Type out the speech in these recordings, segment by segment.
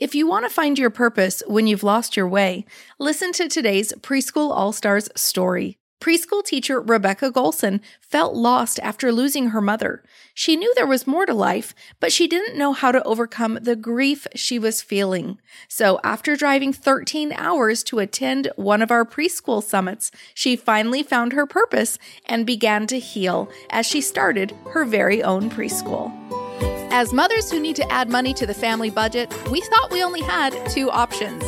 If you want to find your purpose when you've lost your way, listen to today's Preschool All Stars story. Preschool teacher Rebecca Golson felt lost after losing her mother. She knew there was more to life, but she didn't know how to overcome the grief she was feeling. So, after driving 13 hours to attend one of our preschool summits, she finally found her purpose and began to heal as she started her very own preschool. As mothers who need to add money to the family budget, we thought we only had two options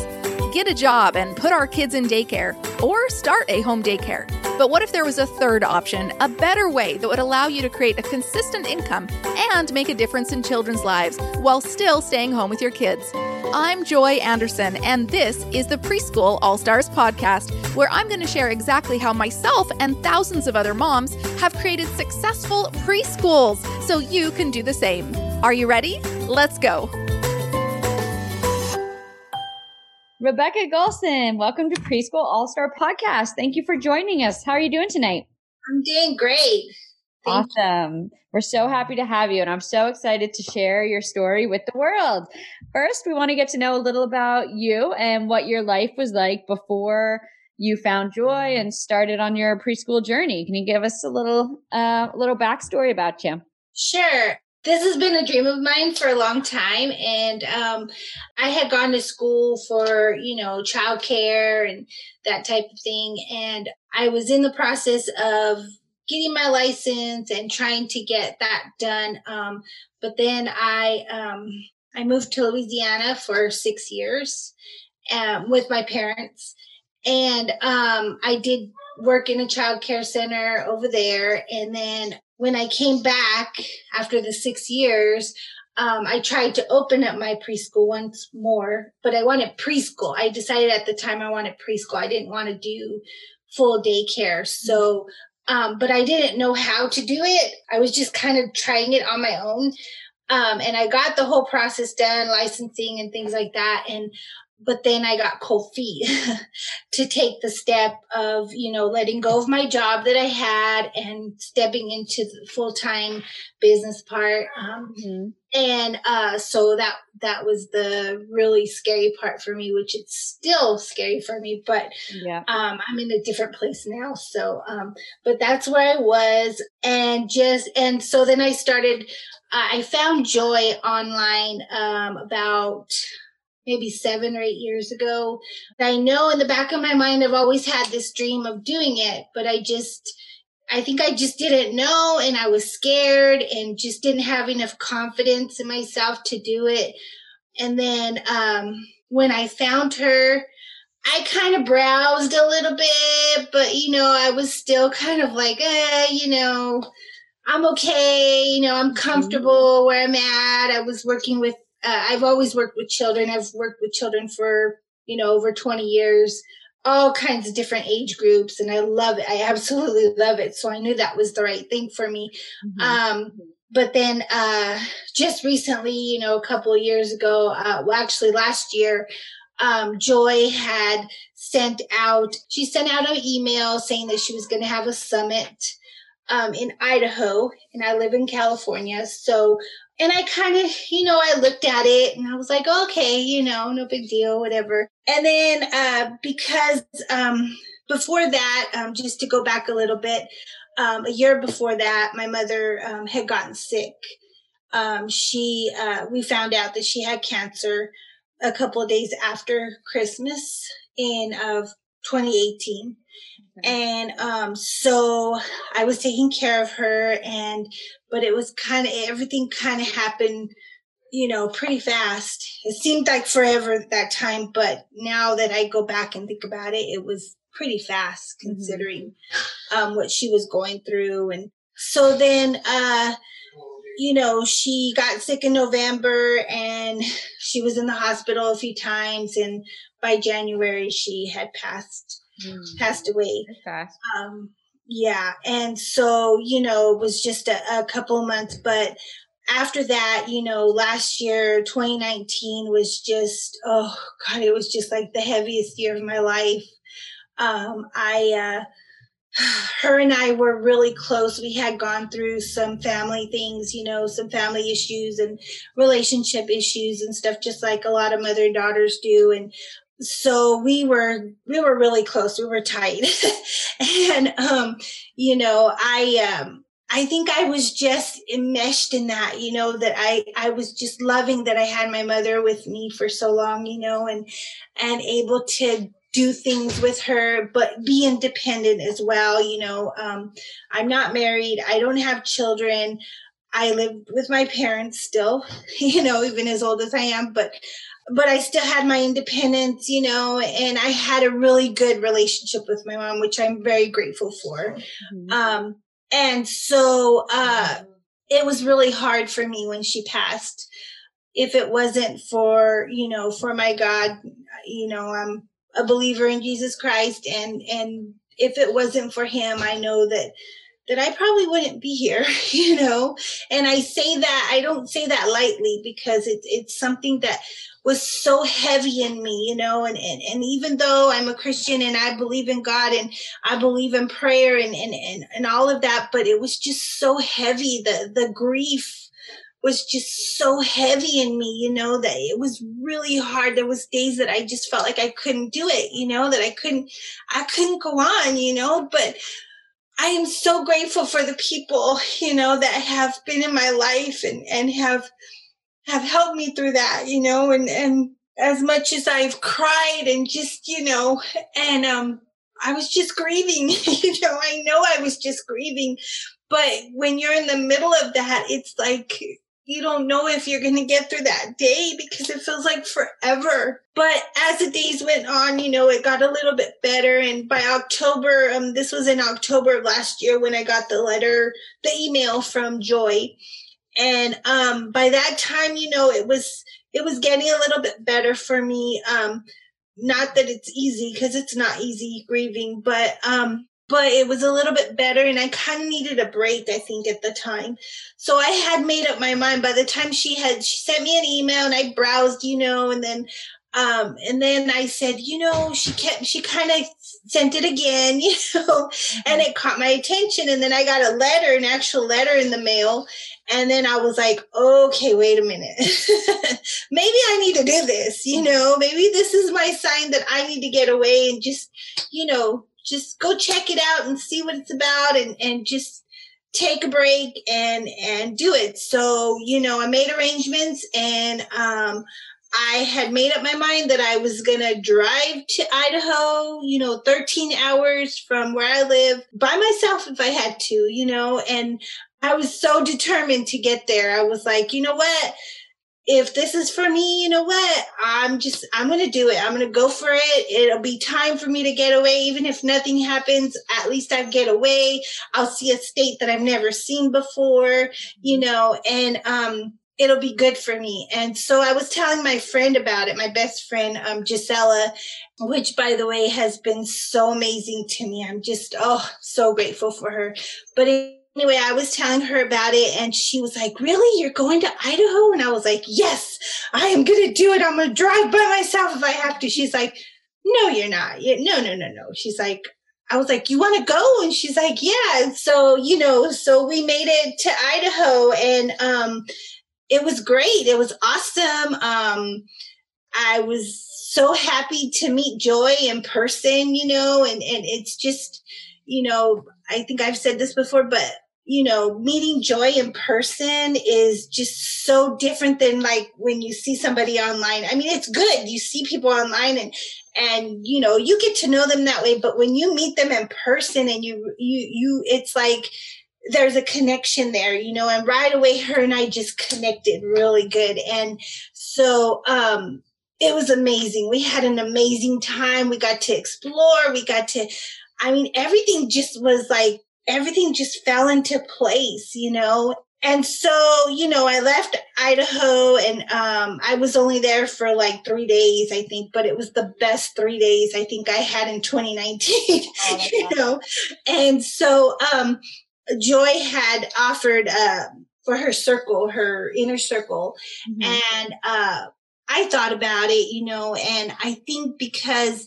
get a job and put our kids in daycare, or start a home daycare. But what if there was a third option, a better way that would allow you to create a consistent income and make a difference in children's lives while still staying home with your kids? I'm Joy Anderson, and this is the Preschool All Stars podcast, where I'm going to share exactly how myself and thousands of other moms have created successful preschools so you can do the same. Are you ready? Let's go. Rebecca Golson, welcome to Preschool All Star Podcast. Thank you for joining us. How are you doing tonight? I'm doing great. Thank awesome. You. We're so happy to have you, and I'm so excited to share your story with the world. First, we want to get to know a little about you and what your life was like before you found joy and started on your preschool journey. Can you give us a little, uh, little backstory about you? Sure this has been a dream of mine for a long time and um, i had gone to school for you know childcare and that type of thing and i was in the process of getting my license and trying to get that done um, but then i um, i moved to louisiana for six years um, with my parents and um, i did work in a child care center over there and then when I came back after the six years, um, I tried to open up my preschool once more, but I wanted preschool. I decided at the time I wanted preschool. I didn't want to do full daycare. So, um, but I didn't know how to do it. I was just kind of trying it on my own. Um, and I got the whole process done, licensing and things like that. And but then I got cold feet to take the step of, you know, letting go of my job that I had and stepping into the full time business part. Um, mm-hmm. And uh, so that that was the really scary part for me, which it's still scary for me, but yeah. um, I'm in a different place now. So, um, but that's where I was, and just and so then I started. Uh, I found joy online um, about maybe seven or eight years ago. I know in the back of my mind, I've always had this dream of doing it, but I just, I think I just didn't know and I was scared and just didn't have enough confidence in myself to do it. And then, um, when I found her, I kind of browsed a little bit, but you know, I was still kind of like, eh, you know, I'm okay. You know, I'm mm-hmm. comfortable where I'm at. I was working with uh, I've always worked with children. I've worked with children for, you know, over 20 years, all kinds of different age groups. And I love it. I absolutely love it. So I knew that was the right thing for me. Mm-hmm. Um, but then, uh, just recently, you know, a couple of years ago, uh, well, actually last year, um, Joy had sent out, she sent out an email saying that she was going to have a summit um, in Idaho, and I live in California. So and I kind of, you know, I looked at it and I was like, okay, you know, no big deal, whatever. And then, uh, because, um, before that, um, just to go back a little bit, um, a year before that, my mother, um, had gotten sick. Um, she, uh, we found out that she had cancer a couple of days after Christmas in, of 2018. And um, so I was taking care of her, and but it was kind of everything kind of happened, you know, pretty fast. It seemed like forever at that time, but now that I go back and think about it, it was pretty fast mm-hmm. considering mm-hmm. um, what she was going through. And so then, uh, you know, she got sick in November and she was in the hospital a few times. And by January, she had passed mm. passed away. Fast. Um, yeah, and so you know it was just a, a couple months, but after that, you know, last year, 2019 was just, oh God, it was just like the heaviest year of my life. Um, I, uh, her and I were really close. We had gone through some family things, you know, some family issues and relationship issues and stuff, just like a lot of mother and daughters do. And so we were we were really close. We were tight, and um, you know, I um, I think I was just enmeshed in that, you know, that I, I was just loving that I had my mother with me for so long, you know, and, and able to do things with her, but be independent as well. You know, um, I'm not married. I don't have children. I live with my parents still, you know, even as old as I am, but, but I still had my independence, you know, and I had a really good relationship with my mom, which I'm very grateful for. Mm-hmm. Um, and so, uh, it was really hard for me when she passed. If it wasn't for, you know, for my God, you know, I'm, a believer in Jesus Christ and and if it wasn't for him, I know that that I probably wouldn't be here, you know. And I say that I don't say that lightly because it's it's something that was so heavy in me, you know, and, and, and even though I'm a Christian and I believe in God and I believe in prayer and, and, and, and all of that, but it was just so heavy, the, the grief was just so heavy in me, you know, that it was really hard. There was days that I just felt like I couldn't do it, you know, that I couldn't, I couldn't go on, you know, but I am so grateful for the people, you know, that have been in my life and, and have, have helped me through that, you know, and, and as much as I've cried and just, you know, and, um, I was just grieving, you know, I know I was just grieving, but when you're in the middle of that, it's like, you don't know if you're going to get through that day because it feels like forever. But as the days went on, you know, it got a little bit better. And by October, um, this was in October of last year when I got the letter, the email from Joy. And, um, by that time, you know, it was, it was getting a little bit better for me. Um, not that it's easy because it's not easy grieving, but, um, but it was a little bit better and I kind of needed a break, I think, at the time. So I had made up my mind by the time she had, she sent me an email and I browsed, you know, and then, um, and then I said, you know, she kept, she kind of sent it again, you know, and it caught my attention. And then I got a letter, an actual letter in the mail. And then I was like, okay, wait a minute. maybe I need to do this, you know, maybe this is my sign that I need to get away and just, you know, just go check it out and see what it's about and, and just take a break and and do it. So you know i made arrangements and um i had made up my mind that i was gonna drive to idaho you know 13 hours from where i live by myself if i had to you know and i was so determined to get there. I was like you know what if this is for me, you know what? I'm just, I'm going to do it. I'm going to go for it. It'll be time for me to get away. Even if nothing happens, at least I get away. I'll see a state that I've never seen before, you know, and, um, it'll be good for me. And so I was telling my friend about it, my best friend, um, Gisela, which by the way has been so amazing to me. I'm just, oh, so grateful for her. But it, anyway, I was telling her about it and she was like, really? You're going to Idaho? And I was like, yes, I am going to do it. I'm going to drive by myself if I have to. She's like, no, you're not. No, no, no, no. She's like, I was like, you want to go? And she's like, yeah. So, you know, so we made it to Idaho and, um, it was great. It was awesome. Um, I was so happy to meet Joy in person, you know, and, and it's just, you know, I think I've said this before, but you know, meeting joy in person is just so different than like when you see somebody online. I mean, it's good. You see people online and, and, you know, you get to know them that way. But when you meet them in person and you, you, you, it's like, there's a connection there, you know, and right away her and I just connected really good. And so, um, it was amazing. We had an amazing time. We got to explore. We got to, I mean, everything just was like everything just fell into place, you know? And so, you know, I left Idaho and um, I was only there for like three days, I think, but it was the best three days I think I had in 2019, oh, you know? And so um, Joy had offered uh, for her circle, her inner circle. Mm-hmm. And uh, I thought about it, you know, and I think because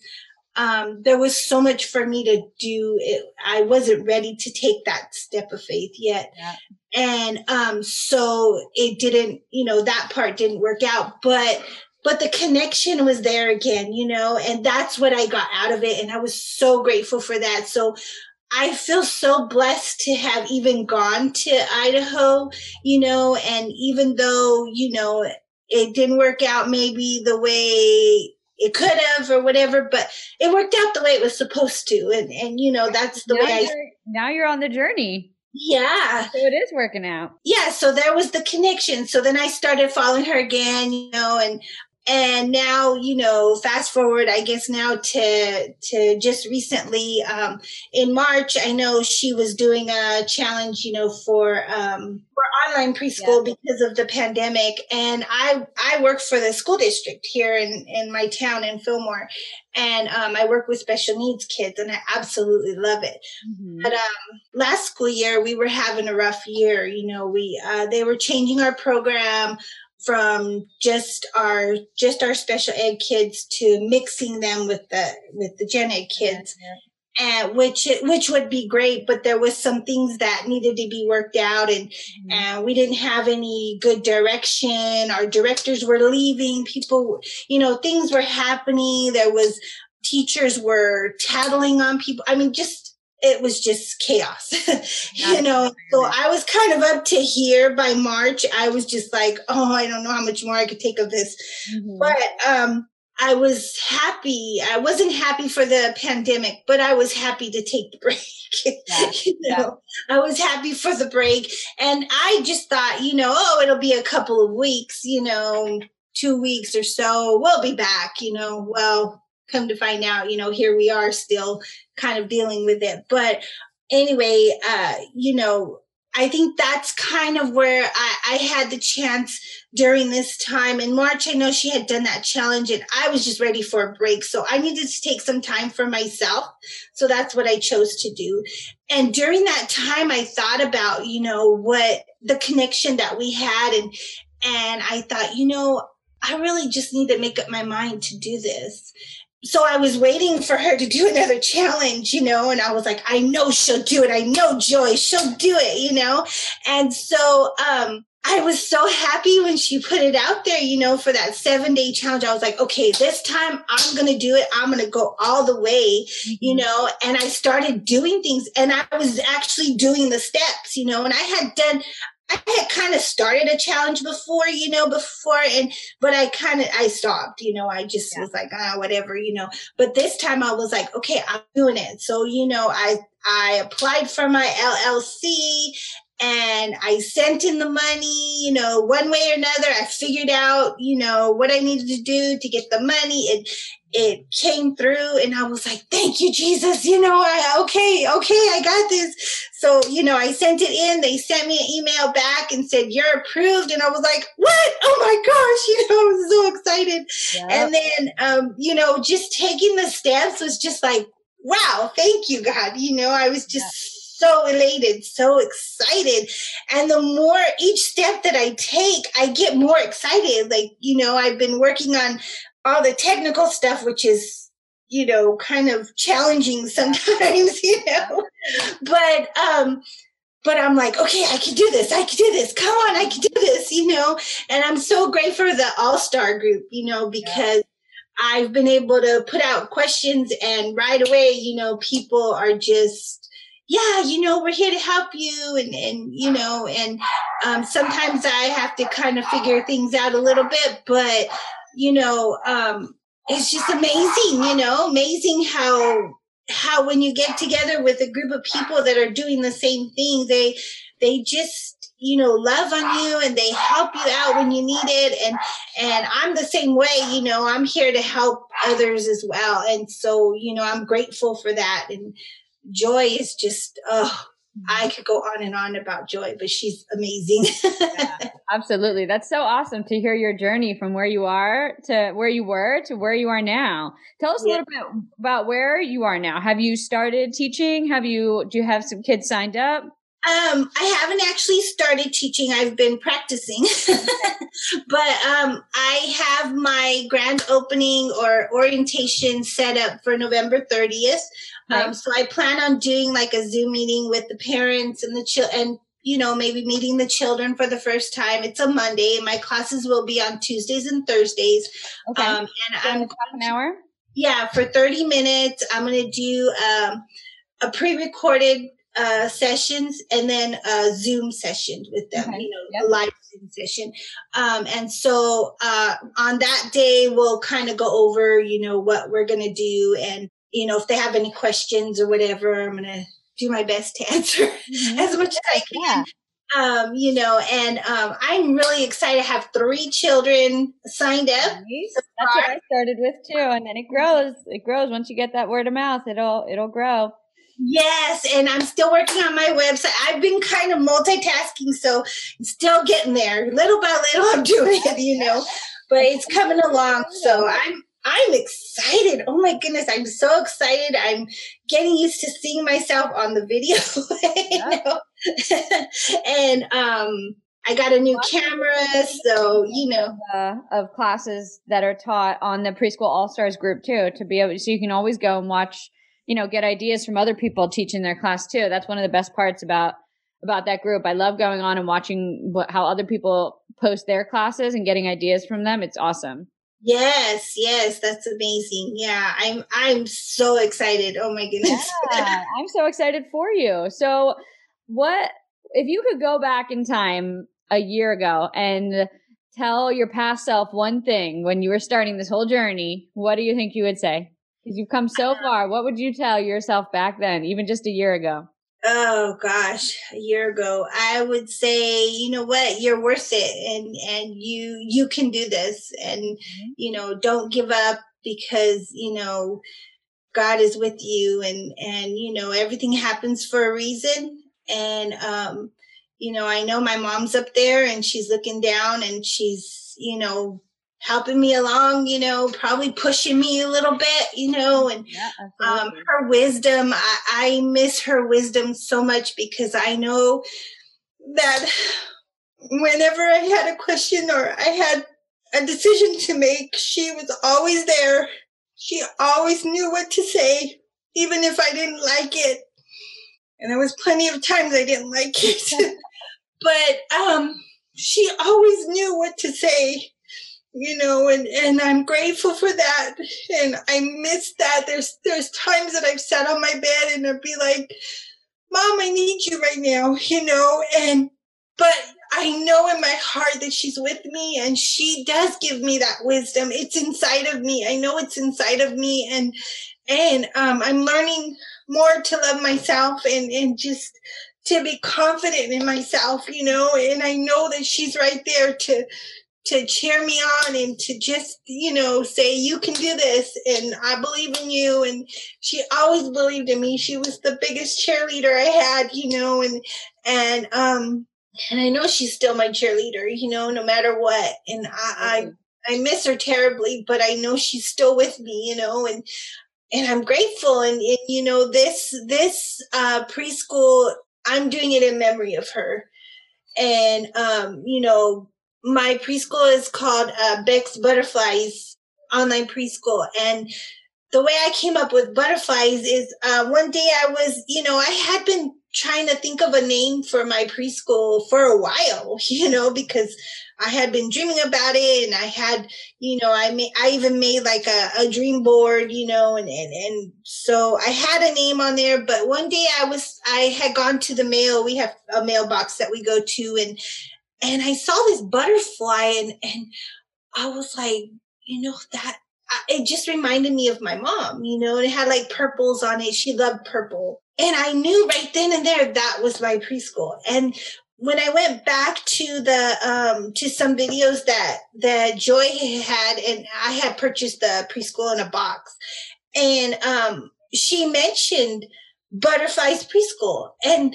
um, there was so much for me to do. It, I wasn't ready to take that step of faith yet. Yeah. And, um, so it didn't, you know, that part didn't work out, but, but the connection was there again, you know, and that's what I got out of it. And I was so grateful for that. So I feel so blessed to have even gone to Idaho, you know, and even though, you know, it didn't work out maybe the way it could have or whatever, but it worked out the way it was supposed to. And, and you know, that's the now way I. Now you're on the journey. Yeah. So it is working out. Yeah. So there was the connection. So then I started following her again, you know, and and now you know fast forward i guess now to to just recently um in march i know she was doing a challenge you know for um for online preschool yeah. because of the pandemic. And i i work for the school district here in in my town in fillmore. And um, i work with special needs kids and i absolutely love it. Mm-hmm. but um last school year we were having a rough year. You know we uh they were changing our program from just our just our special ed kids to mixing them with the with the gen ed kids. Yeah, yeah. and which which would be great but there was some things that needed to be worked out and mm-hmm. and we didn't have any good direction. Our directors were leaving. People you know things were happening. There was teachers were tattling on people. I mean just it was just chaos, you know. So I was kind of up to here by March. I was just like, oh, I don't know how much more I could take of this. Mm-hmm. But um, I was happy. I wasn't happy for the pandemic, but I was happy to take the break. Yeah, you know, yeah. I was happy for the break. And I just thought, you know, oh, it'll be a couple of weeks, you know, two weeks or so. We'll be back, you know. Well, come to find out, you know, here we are still kind of dealing with it. But anyway, uh, you know, I think that's kind of where I, I, had the chance during this time. In March, I know she had done that challenge and I was just ready for a break. So I needed to take some time for myself. So that's what I chose to do. And during that time, I thought about, you know, what the connection that we had and, and I thought, you know, I really just need to make up my mind to do this so I was waiting for her to do another challenge, you know, and I was like, I know she'll do it. I know Joy, she'll do it, you know? And so, um, I was so happy when she put it out there, you know, for that seven day challenge. I was like, okay, this time I'm going to do it. I'm going to go all the way, you mm-hmm. know, and I started doing things and I was actually doing the steps, you know, and I had done, I had kind of started a challenge before, you know, before and but I kind of I stopped, you know, I just yeah. was like, ah, whatever, you know. But this time I was like, okay, I'm doing it. So, you know, I I applied for my LLC and I sent in the money, you know, one way or another. I figured out, you know, what I needed to do to get the money. It it came through and I was like, thank you, Jesus. You know, I okay, okay, I got this. So, you know, I sent it in. They sent me an email back and said, You're approved. And I was like, What? Oh my gosh, you know, I was so excited. Yep. And then um, you know, just taking the steps was just like, wow, thank you, God. You know, I was just so elated, so excited. And the more each step that I take, I get more excited. Like, you know, I've been working on all the technical stuff, which is, you know, kind of challenging sometimes, you know. But um but I'm like, okay, I can do this. I can do this. Come on, I can do this, you know. And I'm so grateful for the All Star group, you know, because yeah. I've been able to put out questions and right away, you know, people are just yeah, you know, we're here to help you. And, and you know, and um, sometimes I have to kind of figure things out a little bit, but, you know, um, it's just amazing, you know, amazing how, how when you get together with a group of people that are doing the same thing, they, they just, you know love on you and they help you out when you need it. And and i'm the same way you know i'm here to help others as well. And so you know i'm grateful for that. And Joy is just, oh, I could go on and on about Joy, but she's amazing. yeah, absolutely. That's so awesome to hear your journey from where you are to where you were to where you are now. Tell us yeah. a little bit about where you are now. Have you started teaching? Have you, do you have some kids signed up? Um, I haven't actually started teaching. I've been practicing, but um, I have my grand opening or orientation set up for November 30th. Um, so I plan on doing like a Zoom meeting with the parents and the child and you know maybe meeting the children for the first time. It's a Monday. My classes will be on Tuesdays and Thursdays. Okay. Um, and so I'm an hour. Yeah, for 30 minutes. I'm going to do um, a pre-recorded uh, sessions and then a Zoom session with them, okay. you know, yep. a live Zoom session. Um, and so uh, on that day, we'll kind of go over, you know, what we're going to do. And, you know, if they have any questions or whatever, I'm going to do my best to answer mm-hmm. as much as I can. Yeah. Um, you know, and um, I'm really excited to have three children signed up. Nice. That's what I started with too, and then it grows. It grows once you get that word of mouth. It'll it'll grow. Yes, and I'm still working on my website. I've been kind of multitasking, so still getting there. Little by little, I'm doing it, you know, but it's coming along. So I'm I'm excited. Oh my goodness, I'm so excited. I'm getting used to seeing myself on the video. and um I got a new camera, so you know, uh, of classes that are taught on the preschool all stars group too, to be able, so you can always go and watch you know, get ideas from other people teaching their class too. That's one of the best parts about about that group. I love going on and watching what, how other people post their classes and getting ideas from them. It's awesome. Yes, yes, that's amazing. Yeah, I'm I'm so excited. Oh my goodness. Yeah, I'm so excited for you. So, what if you could go back in time a year ago and tell your past self one thing when you were starting this whole journey, what do you think you would say? Because you've come so far. What would you tell yourself back then, even just a year ago? Oh gosh, a year ago, I would say, you know what, you're worth it, and and you you can do this, and mm-hmm. you know, don't give up because you know God is with you, and and you know everything happens for a reason, and um, you know, I know my mom's up there, and she's looking down, and she's you know helping me along, you know, probably pushing me a little bit, you know, and yeah, um, her wisdom. I, I miss her wisdom so much because I know that whenever I had a question or I had a decision to make, she was always there. She always knew what to say, even if I didn't like it. And there was plenty of times I didn't like it. but um, she always knew what to say you know, and, and I'm grateful for that. And I miss that. There's, there's times that I've sat on my bed and I'd be like, mom, I need you right now, you know, and, but I know in my heart that she's with me and she does give me that wisdom. It's inside of me. I know it's inside of me and, and, um, I'm learning more to love myself and, and just to be confident in myself, you know, and I know that she's right there to, to cheer me on and to just, you know, say, you can do this and I believe in you. And she always believed in me. She was the biggest cheerleader I had, you know, and, and, um, and I know she's still my cheerleader, you know, no matter what. And I, I, I miss her terribly, but I know she's still with me, you know, and, and I'm grateful. And, and you know, this, this, uh, preschool, I'm doing it in memory of her. And, um, you know, my preschool is called uh, Butterflies Online Preschool. And the way I came up with butterflies is uh, one day I was, you know, I had been trying to think of a name for my preschool for a while, you know, because I had been dreaming about it and I had, you know, I made, I even made like a, a dream board, you know, and, and, and so I had a name on there, but one day I was, I had gone to the mail. We have a mailbox that we go to and and I saw this butterfly and, and I was like, you know, that it just reminded me of my mom, you know, and it had like purples on it. She loved purple. And I knew right then and there that was my preschool. And when I went back to the um to some videos that that Joy had and I had purchased the preschool in a box and um she mentioned Butterflies Preschool and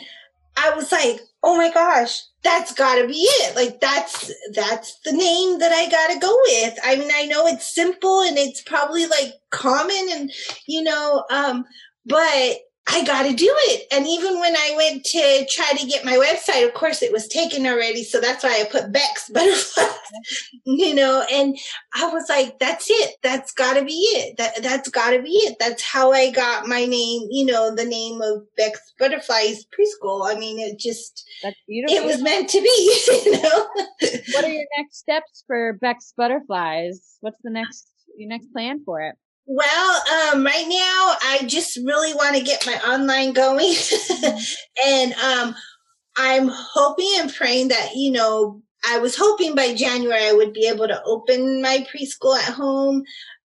I was like, "Oh my gosh, that's gotta be it. Like that's that's the name that I gotta go with. I mean, I know it's simple and it's probably like common and you know, um, but I got to do it. And even when I went to try to get my website, of course, it was taken already. So that's why I put Beck's Butterflies, you know, and I was like, that's it. That's got to be it. That, that's got to be it. That's how I got my name, you know, the name of Beck's Butterflies Preschool. I mean, it just, that's beautiful. It was meant to be, you know. what are your next steps for Beck's Butterflies? What's the next, your next plan for it? Well, um, right now I just really want to get my online going, and um, I'm hoping and praying that you know I was hoping by January I would be able to open my preschool at home.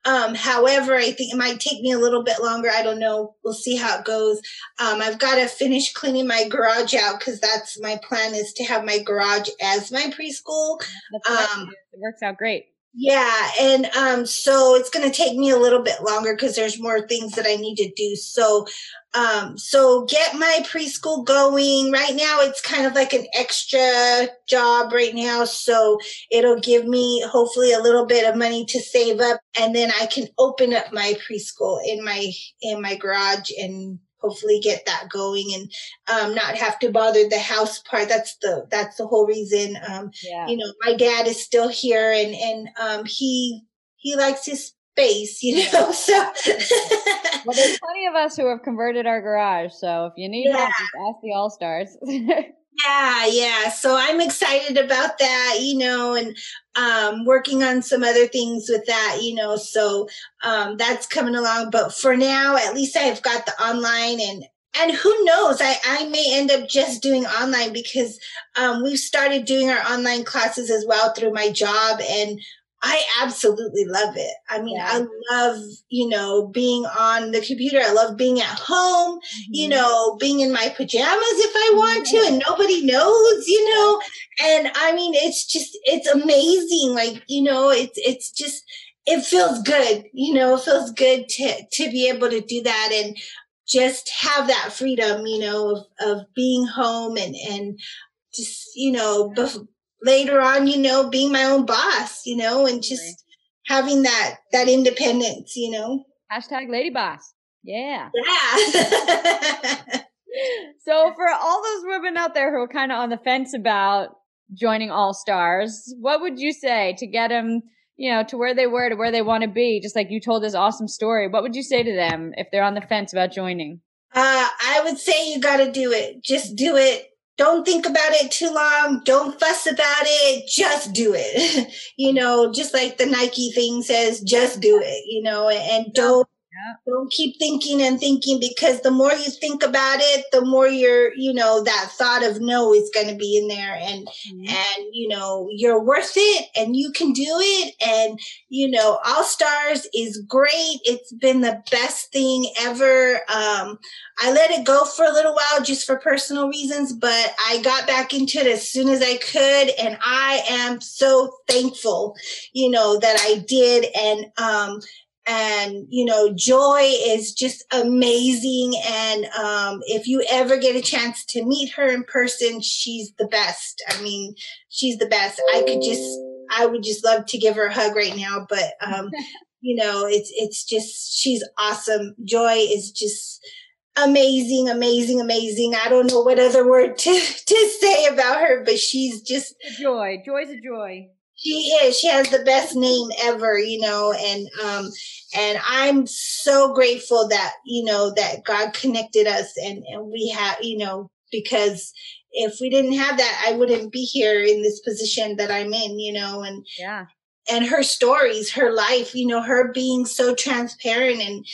Um, however, I think it might take me a little bit longer. I don't know. We'll see how it goes. Um, I've got to finish cleaning my garage out because that's my plan is to have my garage as my preschool. Um, it works out great. Yeah, and um, so it's going to take me a little bit longer because there's more things that I need to do. So, um, so get my preschool going. Right now, it's kind of like an extra job right now, so it'll give me hopefully a little bit of money to save up, and then I can open up my preschool in my in my garage and hopefully get that going and um, not have to bother the house part. That's the that's the whole reason. Um, yeah. You know, my dad is still here, and and um, he he likes his space. You know, so. well, there's plenty of us who have converted our garage. So if you need yeah. help, just ask the All Stars. Yeah, yeah. So I'm excited about that, you know, and um, working on some other things with that, you know. So um, that's coming along. But for now, at least I've got the online and and who knows I, I may end up just doing online because um, we've started doing our online classes as well through my job and I absolutely love it. I mean, yeah. I love, you know, being on the computer. I love being at home, mm-hmm. you know, being in my pajamas if I want to and nobody knows, you know. And I mean, it's just it's amazing. Like, you know, it's it's just it feels good, you know, it feels good to to be able to do that and just have that freedom, you know, of of being home and and just, you know, bef- later on, you know, being my own boss, you know, and just right. having that that independence, you know. Hashtag lady boss. Yeah. Yeah. so for all those women out there who are kind of on the fence about joining All Stars, what would you say to get them, you know, to where they were, to where they want to be? Just like you told this awesome story, what would you say to them if they're on the fence about joining? Uh, I would say you got to do it. Just do it don't think about it too long. Don't fuss about it. Just do it. you know, just like the Nike thing says, just do it, you know, and don't don't keep thinking and thinking because the more you think about it, the more you're, you know, that thought of no is going to be in there and, mm-hmm. and, you know, you're worth it and you can do it. And, you know, All Stars is great. It's been the best thing ever. Um, I let it go for a little while just for personal reasons, but I got back into it as soon as I could. And I am so thankful, you know, that I did. And, um, and you know joy is just amazing. And um, if you ever get a chance to meet her in person she's the best. I mean she's the best. I could just i would just love to give her a hug right now but um, you know it's it's just she's awesome. Joy is just amazing amazing amazing. I don't know what other word to to say about her but she's just a joy. Joy's a joy she is. She has the best name ever, you know, and um and I'm so grateful that, you know, that God connected us and and we have, you know, because if we didn't have that, I wouldn't be here in this position that I'm in, you know, and yeah. And her stories, her life, you know, her being so transparent and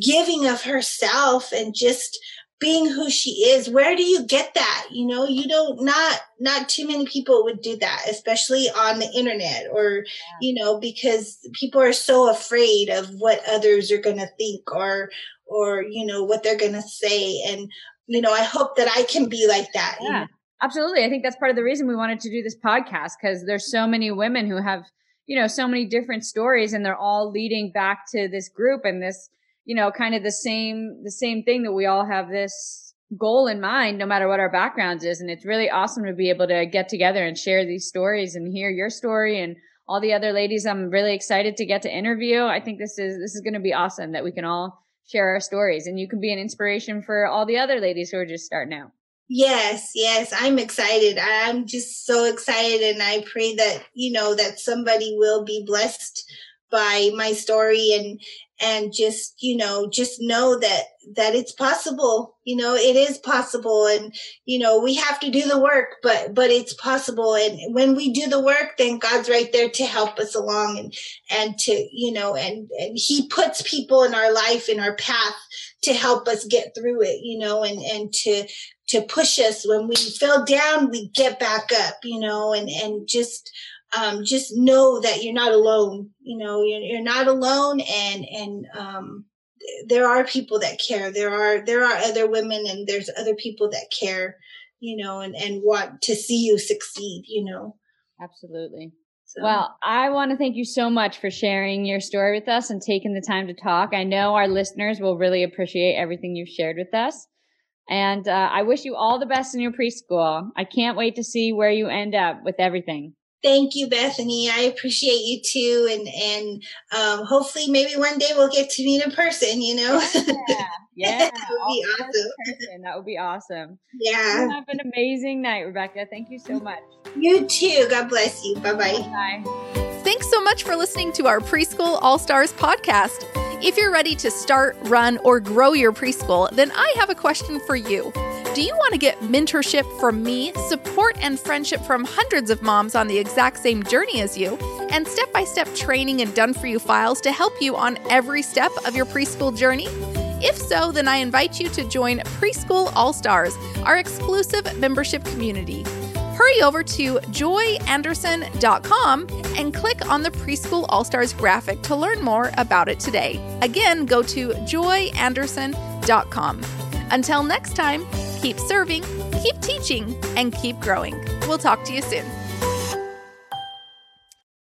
giving of herself and just being who she is where do you get that you know you don't not not too many people would do that especially on the internet or yeah. you know because people are so afraid of what others are going to think or or you know what they're going to say and you know i hope that i can be like that yeah. You know? absolutely i think that's part of the reason we wanted to do this podcast because there's so many women who have you know so many different stories and they're all leading back to this group and this you know, kind of the same, the same thing that we all have this goal in mind, no matter what our backgrounds is. And it's really awesome to be able to get together and share these stories and hear your story and all the other ladies I'm really excited to get to interview. I think this is, this is going to be awesome that we can all share our stories and you can be an inspiration for all the other ladies who are just starting out. Yes, yes, I'm excited. I'm just so excited and I pray that, you know, that somebody will be blessed by my story and and just you know just know that that it's possible you know it is possible and you know we have to do the work but but it's possible. And when we do the work then god's right there to help us along and and to you know and and he puts people in our life in our path to help us get through it you know and and to to push us. When we fell down we get back up you know and and just um, just know that you're not alone. You know, you're, you're not alone, and and um, there are people that care. There are there are other women, and there's other people that care. You know, and and want to see you succeed. You know, absolutely. So. Well, I want to thank you so much for sharing your story with us and taking the time to talk. I know our listeners will really appreciate everything you've shared with us. And uh, I wish you all the best in your preschool. I can't wait to see where you end up with everything. Thank you, Bethany. I appreciate you too, and and um, hopefully, maybe one day we'll get to meet in person. You know, yeah, yeah, that would be awesome. That would be awesome. Yeah, you have an amazing night, Rebecca. Thank you so much. You too. God bless you. Bye-bye. Bye. Thanks so much for listening to our Preschool All Stars podcast. If you're ready to start, run, or grow your preschool, then I have a question for you. Do you want to get mentorship from me, support and friendship from hundreds of moms on the exact same journey as you, and step by step training and done for you files to help you on every step of your preschool journey? If so, then I invite you to join Preschool All Stars, our exclusive membership community. Hurry over to joyanderson.com and click on the Preschool All Stars graphic to learn more about it today. Again, go to joyanderson.com. Until next time, keep serving, keep teaching, and keep growing. We'll talk to you soon.